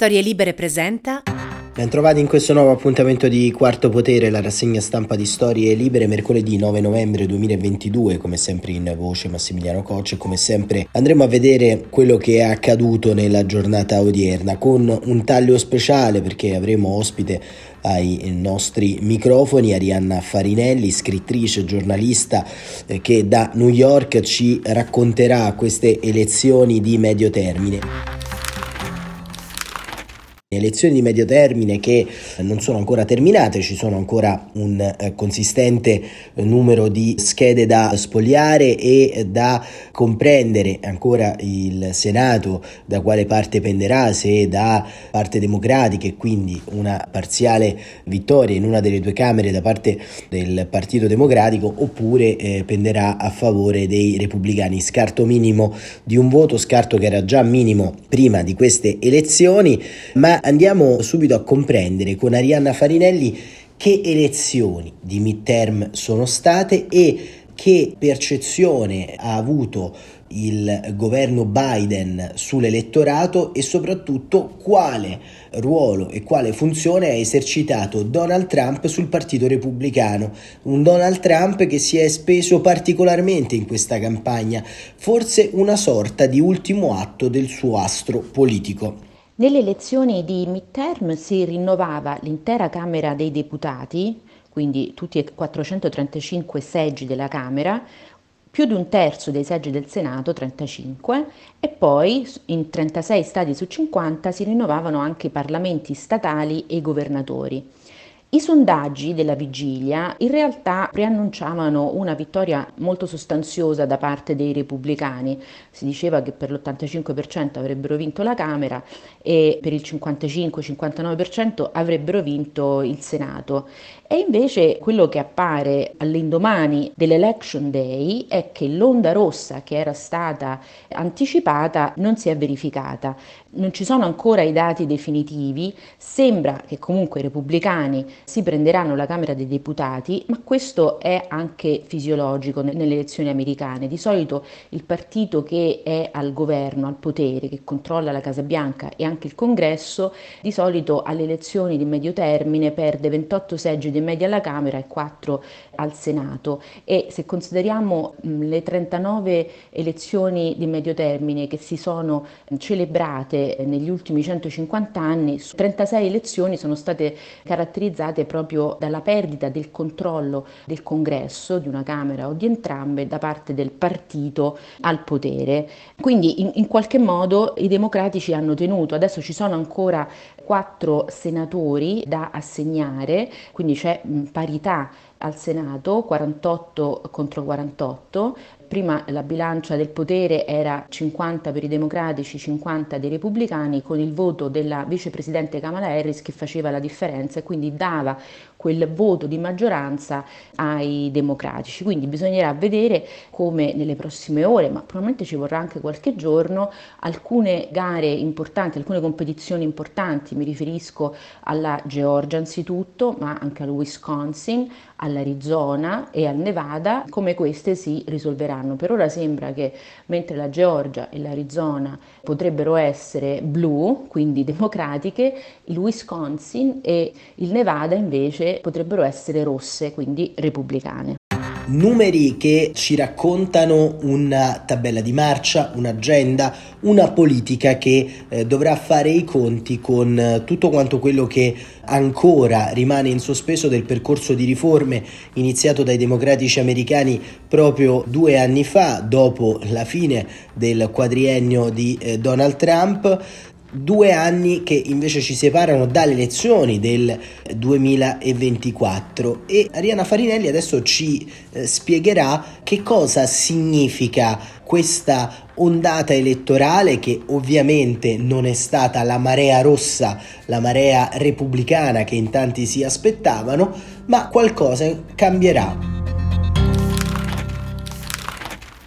Storie Libere presenta. Bentrovati in questo nuovo appuntamento di Quarto Potere, la rassegna stampa di Storie Libere, mercoledì 9 novembre 2022, come sempre in voce Massimiliano Coccia come sempre andremo a vedere quello che è accaduto nella giornata odierna con un taglio speciale perché avremo ospite ai nostri microfoni Arianna Farinelli, scrittrice, giornalista eh, che da New York ci racconterà queste elezioni di medio termine. Elezioni di medio termine che non sono ancora terminate, ci sono ancora un eh, consistente numero di schede da spogliare e da comprendere ancora il Senato da quale parte penderà, se da parte democratica e quindi una parziale vittoria in una delle due Camere da parte del Partito Democratico oppure eh, penderà a favore dei repubblicani. Scarto minimo di un voto, scarto che era già minimo prima di queste elezioni, ma andiamo subito a comprendere con Arianna Farinelli che elezioni di midterm sono state e che percezione ha avuto il governo Biden sull'elettorato e soprattutto quale ruolo e quale funzione ha esercitato Donald Trump sul Partito Repubblicano, un Donald Trump che si è speso particolarmente in questa campagna, forse una sorta di ultimo atto del suo astro politico. Nelle elezioni di midterm si rinnovava l'intera Camera dei Deputati, quindi tutti e 435 seggi della Camera, più di un terzo dei seggi del Senato, 35, e poi in 36 stati su 50 si rinnovavano anche i parlamenti statali e i governatori. I sondaggi della vigilia in realtà preannunciavano una vittoria molto sostanziosa da parte dei repubblicani. Si diceva che per l'85% avrebbero vinto la Camera e per il 55-59% avrebbero vinto il Senato. E invece quello che appare all'indomani dell'Election Day è che l'onda rossa che era stata anticipata non si è verificata. Non ci sono ancora i dati definitivi, sembra che comunque i repubblicani si prenderanno la Camera dei Deputati, ma questo è anche fisiologico nelle elezioni americane. Di solito il partito che è al governo, al potere, che controlla la Casa Bianca e anche il Congresso, di solito alle elezioni di medio termine perde 28 seggi di media alla Camera e 4 al Senato e se consideriamo le 39 elezioni di medio termine che si sono celebrate negli ultimi 150 anni, 36 elezioni sono state caratterizzate proprio dalla perdita del controllo del Congresso, di una Camera o di entrambe, da parte del partito al potere. Quindi in, in qualche modo i democratici hanno tenuto, adesso ci sono ancora quattro senatori da assegnare, quindi c'è parità al Senato, 48 contro 48, prima la bilancia del potere era 50 per i democratici, 50 dei repubblicani, con il voto della vicepresidente Kamala Harris che faceva la differenza e quindi dava quel voto di maggioranza ai democratici. Quindi bisognerà vedere come nelle prossime ore, ma probabilmente ci vorrà anche qualche giorno, alcune gare importanti, alcune competizioni importanti, mi riferisco alla Georgia anzitutto, ma anche al Wisconsin, all'Arizona e al Nevada, come queste si risolveranno. Per ora sembra che mentre la Georgia e l'Arizona potrebbero essere blu, quindi democratiche, il Wisconsin e il Nevada invece potrebbero essere rosse, quindi repubblicane. Numeri che ci raccontano una tabella di marcia, un'agenda, una politica che eh, dovrà fare i conti con eh, tutto quanto quello che ancora rimane in sospeso del percorso di riforme iniziato dai democratici americani proprio due anni fa, dopo la fine del quadriennio di eh, Donald Trump due anni che invece ci separano dalle elezioni del 2024 e Ariana Farinelli adesso ci eh, spiegherà che cosa significa questa ondata elettorale che ovviamente non è stata la marea rossa, la marea repubblicana che in tanti si aspettavano, ma qualcosa cambierà.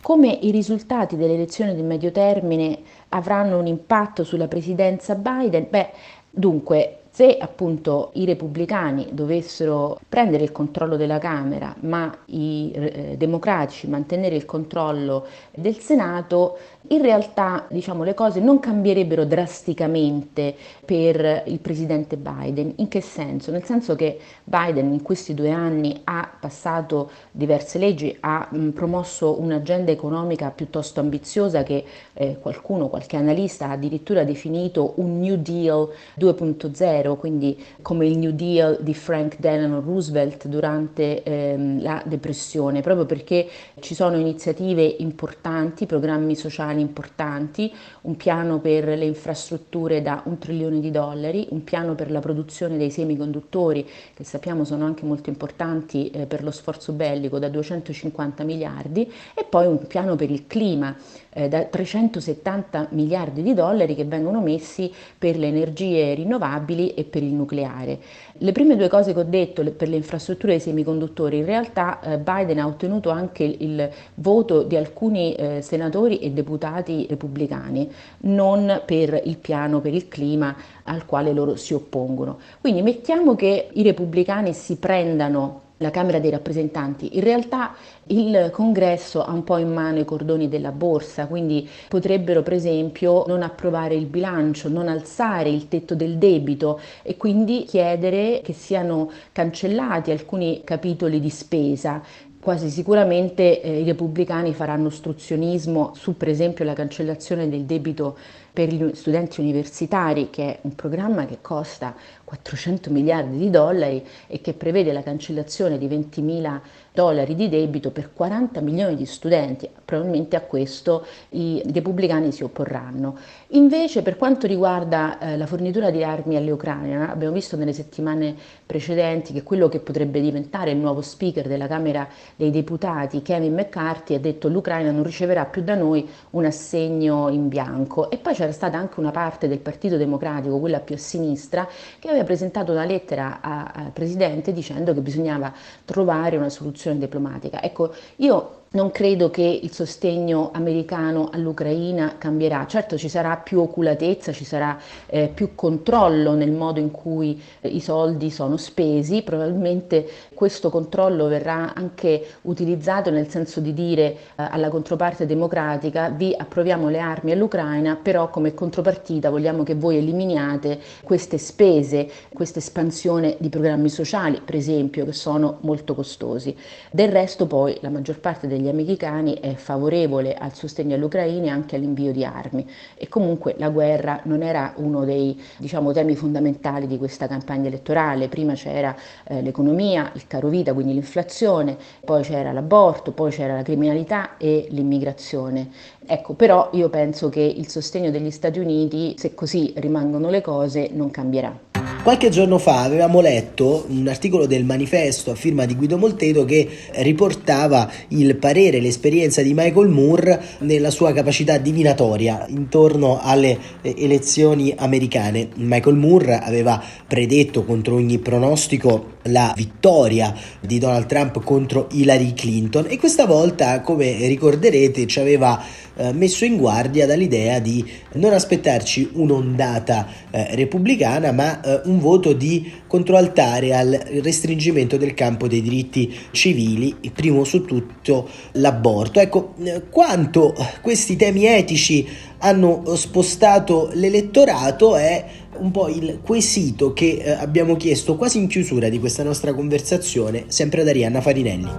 Come i risultati delle elezioni di medio termine avranno un impatto sulla presidenza Biden? Beh, dunque, Se appunto i repubblicani dovessero prendere il controllo della Camera, ma i eh, democratici mantenere il controllo del Senato, in realtà diciamo, le cose non cambierebbero drasticamente per il presidente Biden. In che senso? Nel senso che Biden in questi due anni ha passato diverse leggi, ha mh, promosso un'agenda economica piuttosto ambiziosa che eh, qualcuno, qualche analista ha addirittura definito un New Deal 2.0 vero, quindi come il New Deal di Frank Delano Roosevelt durante ehm, la depressione, proprio perché ci sono iniziative importanti, programmi sociali importanti, un piano per le infrastrutture da un trilione di dollari, un piano per la produzione dei semiconduttori, che sappiamo sono anche molto importanti eh, per lo sforzo bellico, da 250 miliardi, e poi un piano per il clima eh, da 370 miliardi di dollari che vengono messi per le energie rinnovabili e per il nucleare. Le prime due cose che ho detto per le infrastrutture dei semiconduttori, in realtà eh, Biden ha ottenuto anche il voto di alcuni eh, senatori e deputati repubblicani, non per il piano per il clima al quale loro si oppongono. Quindi mettiamo che i repubblicani si prendano la Camera dei rappresentanti. In realtà il congresso ha un po' in mano i cordoni della borsa, quindi potrebbero per esempio non approvare il bilancio, non alzare il tetto del debito e quindi chiedere che siano cancellati alcuni capitoli di spesa quasi sicuramente eh, i repubblicani faranno ostruzionismo su per esempio la cancellazione del debito per gli studenti universitari, che è un programma che costa 400 miliardi di dollari e che prevede la cancellazione di 20 mila dollari di debito per 40 milioni di studenti. Probabilmente a questo i repubblicani si opporranno. Invece per quanto riguarda eh, la fornitura di armi all'Ucraina, abbiamo visto nelle settimane precedenti che quello che potrebbe diventare il nuovo speaker della Camera dei Deputati, Kevin McCarthy, ha detto l'Ucraina non riceverà più da noi un assegno in bianco e poi c'era stata anche una parte del Partito Democratico, quella più a sinistra, che aveva presentato una lettera al Presidente dicendo che bisognava trovare una soluzione diplomatica. Ecco, io non credo che il sostegno americano all'Ucraina cambierà, certo ci sarà più oculatezza, ci sarà eh, più controllo nel modo in cui eh, i soldi sono spesi, probabilmente questo controllo verrà anche utilizzato nel senso di dire eh, alla controparte democratica vi approviamo le armi all'Ucraina, però come contropartita vogliamo che voi eliminiate queste spese, questa espansione di programmi sociali, per esempio, che sono molto costosi. Del resto poi la maggior parte degli degli americani è favorevole al sostegno all'Ucraina e anche all'invio di armi e comunque la guerra non era uno dei diciamo, temi fondamentali di questa campagna elettorale, prima c'era eh, l'economia, il caro vita, quindi l'inflazione, poi c'era l'aborto, poi c'era la criminalità e l'immigrazione. Ecco, però io penso che il sostegno degli Stati Uniti, se così rimangono le cose, non cambierà. Qualche giorno fa avevamo letto un articolo del manifesto a firma di Guido Moltedo che riportava il parere, l'esperienza di Michael Moore nella sua capacità divinatoria intorno alle eh, elezioni americane. Michael Moore aveva predetto contro ogni pronostico la vittoria di Donald Trump contro Hillary Clinton e questa volta, come ricorderete, ci aveva eh, messo in guardia dall'idea di non aspettarci un'ondata eh, repubblicana, ma eh, un voto di controaltare al restringimento del campo dei diritti civili, primo su tutto l'aborto. Ecco, eh, quanto questi temi etici hanno spostato l'elettorato è un po' il quesito che eh, abbiamo chiesto quasi in chiusura di questa nostra conversazione, sempre ad Arianna Farinelli.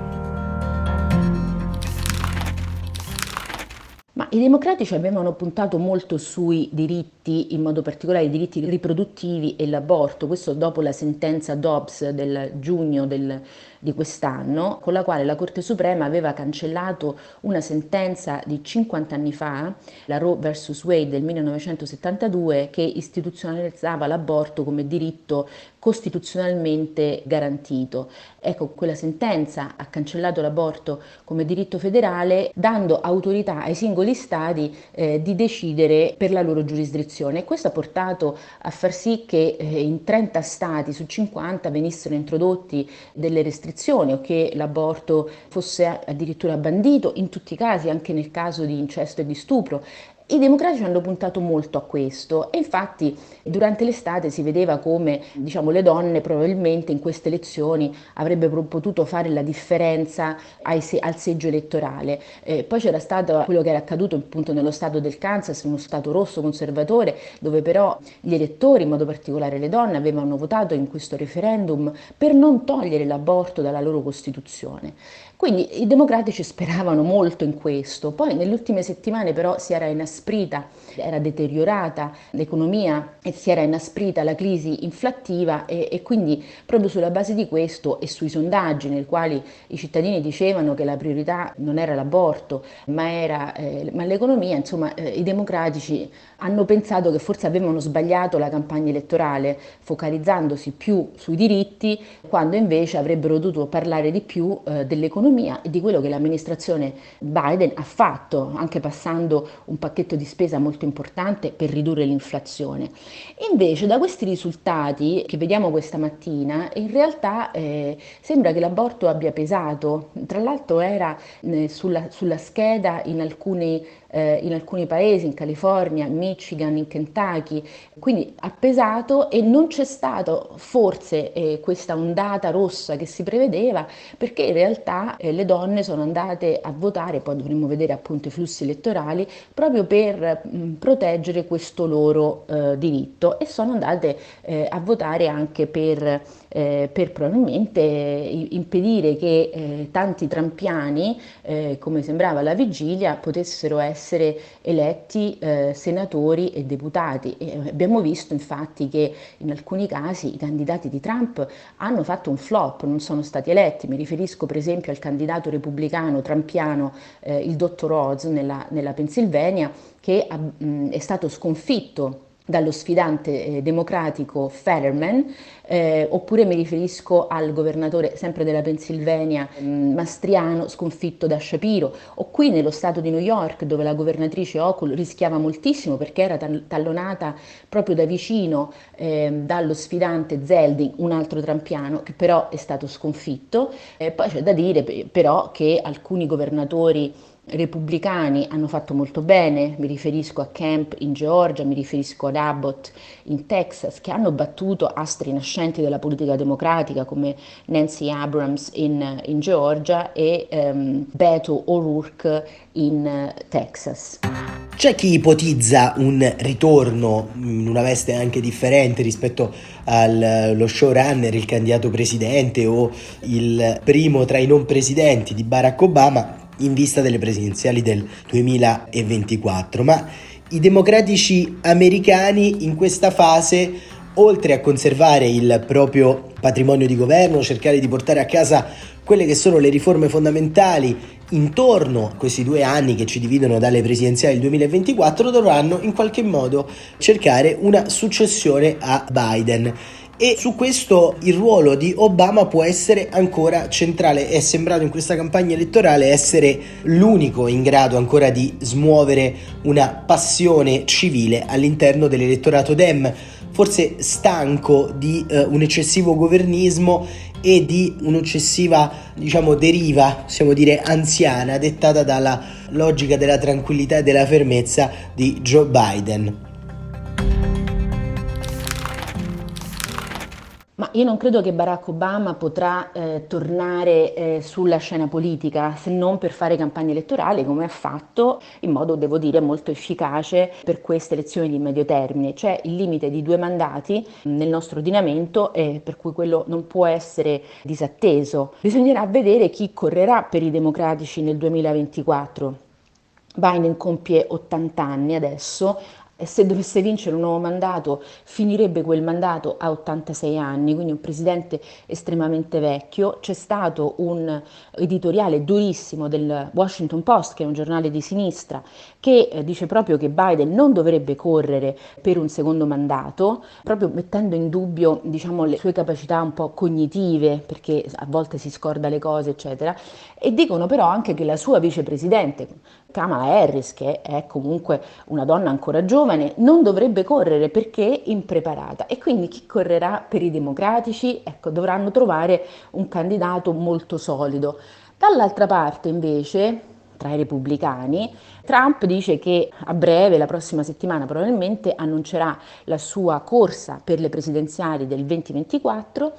Ma i democratici avevano puntato molto sui diritti, in modo particolare i diritti riproduttivi e l'aborto, questo dopo la sentenza Dobbs del giugno del di quest'anno, con la quale la Corte Suprema aveva cancellato una sentenza di 50 anni fa, la Roe vs. Wade del 1972, che istituzionalizzava l'aborto come diritto costituzionalmente garantito. Ecco, quella sentenza ha cancellato l'aborto come diritto federale, dando autorità ai singoli stati eh, di decidere per la loro giurisdizione. E questo ha portato a far sì che eh, in 30 stati su 50 venissero introdotti delle restrizioni restrizioni o che l'aborto fosse addirittura bandito, in tutti i casi, anche nel caso di incesto e di stupro. I democratici hanno puntato molto a questo e infatti durante l'estate si vedeva come diciamo, le donne probabilmente in queste elezioni avrebbero potuto fare la differenza se- al seggio elettorale. Eh, poi c'era stato quello che era accaduto appunto nello stato del Kansas, uno stato rosso conservatore, dove però gli elettori, in modo particolare le donne, avevano votato in questo referendum per non togliere l'aborto dalla loro Costituzione. Quindi i democratici speravano molto in questo, poi nelle ultime settimane però si era inasprita, era deteriorata l'economia e si era inasprita la crisi inflattiva e, e quindi proprio sulla base di questo e sui sondaggi nei quali i cittadini dicevano che la priorità non era l'aborto ma era eh, ma l'economia, insomma eh, i democratici hanno pensato che forse avevano sbagliato la campagna elettorale focalizzandosi più sui diritti quando invece avrebbero dovuto parlare di più eh, dell'economia dell'economia e di quello che l'amministrazione Biden ha fatto, anche passando un pacchetto di spesa molto importante per ridurre l'inflazione. Invece da questi risultati che vediamo questa mattina, in realtà eh, sembra che l'aborto abbia pesato, tra l'altro era eh, sulla, sulla scheda in alcuni eh, in alcuni paesi, in California, Michigan, in Kentucky, quindi ha pesato e non c'è stata forse eh, questa ondata rossa che si prevedeva perché in realtà eh, le donne sono andate a votare, poi dovremmo vedere appunto i flussi elettorali, proprio per mh, proteggere questo loro eh, diritto e sono andate eh, a votare anche per eh, per probabilmente impedire che tanti trampiani, come sembrava alla vigilia, potessero essere eletti eh, senatori e deputati. E abbiamo visto infatti che in alcuni casi i candidati di Trump hanno fatto un flop, non sono stati eletti. Mi riferisco per esempio al candidato repubblicano trampiano, eh, il dottor Oz nella, nella Pennsylvania, che ha, mh, è stato sconfitto dallo sfidante eh, democratico Fetterman, eh, oppure mi riferisco al governatore sempre della Pennsylvania, mm, Mastriano, sconfitto da Shapiro, o qui nello stato di New York dove la governatrice Ocul rischiava moltissimo perché era tallonata proprio da vicino eh, dallo sfidante Zeldin, un altro trampiano che però è stato sconfitto. poi c'è da dire però che alcuni governatori repubblicani hanno fatto molto bene, mi riferisco a Kemp in Georgia, mi riferisco ad Abbott in Texas, che hanno battuto astri nascenti della politica democratica come Nancy Abrams in, in Georgia e um, Beto O'Rourke in Texas. C'è chi ipotizza un ritorno in una veste anche differente rispetto allo showrunner, il candidato presidente o il primo tra i non presidenti di Barack Obama, in vista delle presidenziali del 2024, ma i democratici americani in questa fase, oltre a conservare il proprio patrimonio di governo, cercare di portare a casa quelle che sono le riforme fondamentali intorno a questi due anni che ci dividono dalle presidenziali del 2024, dovranno in qualche modo cercare una successione a Biden e su questo il ruolo di Obama può essere ancora centrale. È sembrato in questa campagna elettorale essere l'unico in grado ancora di smuovere una passione civile all'interno dell'elettorato Dem, forse stanco di eh, un eccessivo governismo e di un'eccessiva, diciamo, deriva, possiamo dire, anziana, dettata dalla logica della tranquillità e della fermezza di Joe Biden. Io non credo che Barack Obama potrà eh, tornare eh, sulla scena politica se non per fare campagna elettorale come ha fatto in modo, devo dire, molto efficace per queste elezioni di medio termine. C'è il limite di due mandati nel nostro ordinamento e per cui quello non può essere disatteso. Bisognerà vedere chi correrà per i democratici nel 2024. Biden compie 80 anni adesso, e se dovesse vincere un nuovo mandato finirebbe quel mandato a 86 anni, quindi un presidente estremamente vecchio. C'è stato un editoriale durissimo del Washington Post, che è un giornale di sinistra, che eh, dice proprio che Biden non dovrebbe correre per un secondo mandato, proprio mettendo in dubbio diciamo, le sue capacità un po' cognitive, perché a volte si scorda le cose, eccetera, e dicono però anche che la sua vicepresidente, Kamala Harris, che è comunque una donna ancora giovane, non dovrebbe correre perché impreparata e quindi chi correrà per i democratici, ecco, dovranno trovare un candidato molto solido. Dall'altra parte invece, tra i repubblicani, Trump dice che a breve, la prossima settimana probabilmente, annuncerà la sua corsa per le presidenziali del 2024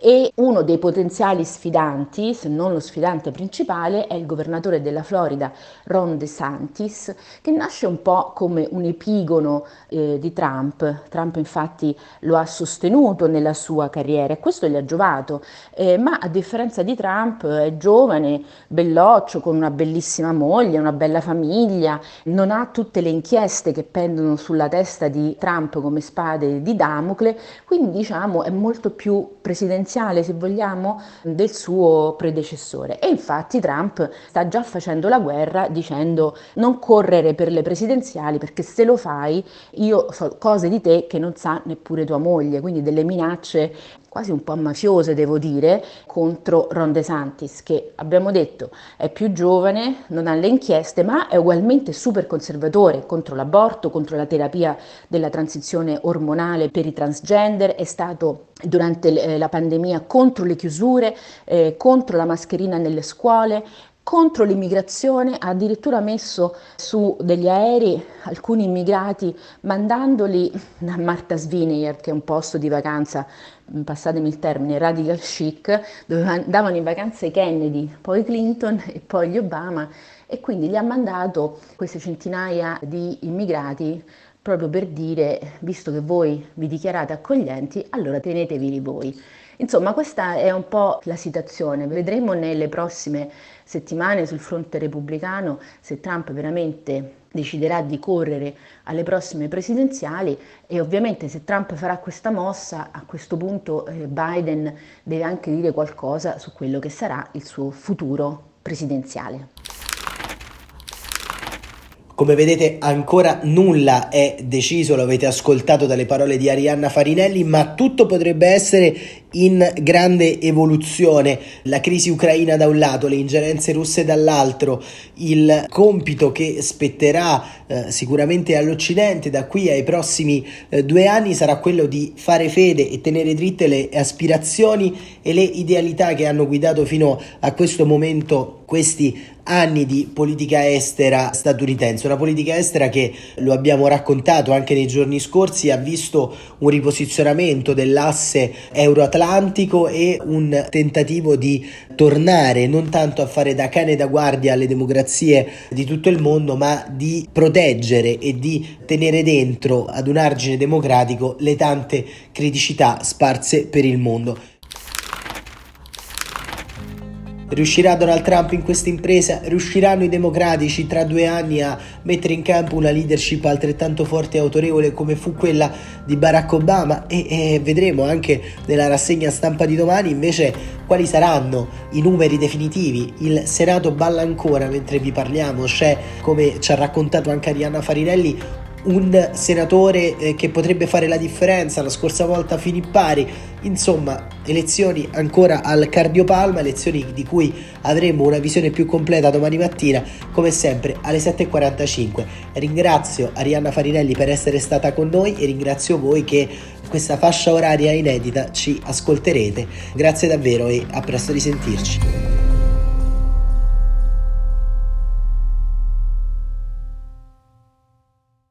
e uno dei potenziali sfidanti, se non lo sfidante principale, è il governatore della Florida Ron DeSantis, che nasce un po' come un epigono eh, di Trump. Trump infatti lo ha sostenuto nella sua carriera e questo gli ha giovato, eh, ma a differenza di Trump è giovane, belloccio, con una bellissima moglie, una bella famiglia, non ha tutte le inchieste che pendono sulla testa di Trump come spade di Damocle, quindi diciamo è molto più presidenziale essenziale, se vogliamo, del suo predecessore. E infatti Trump sta già facendo la guerra dicendo non correre per le presidenziali perché se lo fai io so cose di te che non sa neppure tua moglie, quindi delle minacce quasi un po' mafiose, devo dire, contro Ron DeSantis, che abbiamo detto è più giovane, non ha le inchieste, ma è ugualmente super conservatore contro l'aborto, contro la terapia della transizione ormonale per i transgender, è stato durante eh, la pandemia contro le chiusure, eh, contro la mascherina nelle scuole, contro l'immigrazione, ha addirittura messo su degli aerei alcuni immigrati mandandoli a Marta Vineyard, che è un posto di vacanza, passatemi il termine, radical chic, dove andavano in vacanza i Kennedy, poi Clinton e poi gli Obama e quindi gli ha mandato queste centinaia di immigrati proprio per dire, visto che voi vi dichiarate accoglienti, allora tenetevi voi. Insomma, questa è un po' la situazione. Vedremo nelle prossime settimane sul fronte repubblicano se Trump veramente deciderà di correre alle prossime presidenziali e ovviamente se Trump farà questa mossa a questo punto eh, Biden deve anche dire qualcosa su quello che sarà il suo futuro presidenziale. Come vedete ancora nulla è deciso, lo avete ascoltato dalle parole di Arianna Farinelli, ma tutto potrebbe essere in grande evoluzione. La crisi ucraina da un lato, le ingerenze russe dall'altro, il compito che spetterà eh, sicuramente all'Occidente da qui ai prossimi eh, due anni sarà quello di fare fede e tenere dritte le aspirazioni e le idealità che hanno guidato fino a questo momento questi anni di politica estera statunitense, una politica estera che lo abbiamo raccontato anche nei giorni scorsi ha visto un riposizionamento dell'asse euroatlantico e un tentativo di tornare non tanto a fare da cane da guardia alle democrazie di tutto il mondo, ma di proteggere e di tenere dentro ad un argine democratico le tante criticità sparse per il mondo. Riuscirà Donald Trump in questa impresa? Riusciranno i democratici tra due anni a mettere in campo una leadership altrettanto forte e autorevole come fu quella di Barack Obama? E, e vedremo anche nella rassegna stampa di domani invece quali saranno i numeri definitivi. Il Senato balla ancora mentre vi parliamo, c'è come ci ha raccontato anche Arianna Farinelli un senatore eh, che potrebbe fare la differenza, la scorsa volta finì pari, insomma elezioni ancora al cardiopalma, elezioni di cui avremo una visione più completa domani mattina, come sempre alle 7.45. Ringrazio Arianna Farinelli per essere stata con noi e ringrazio voi che questa fascia oraria inedita ci ascolterete. Grazie davvero e a presto di sentirci.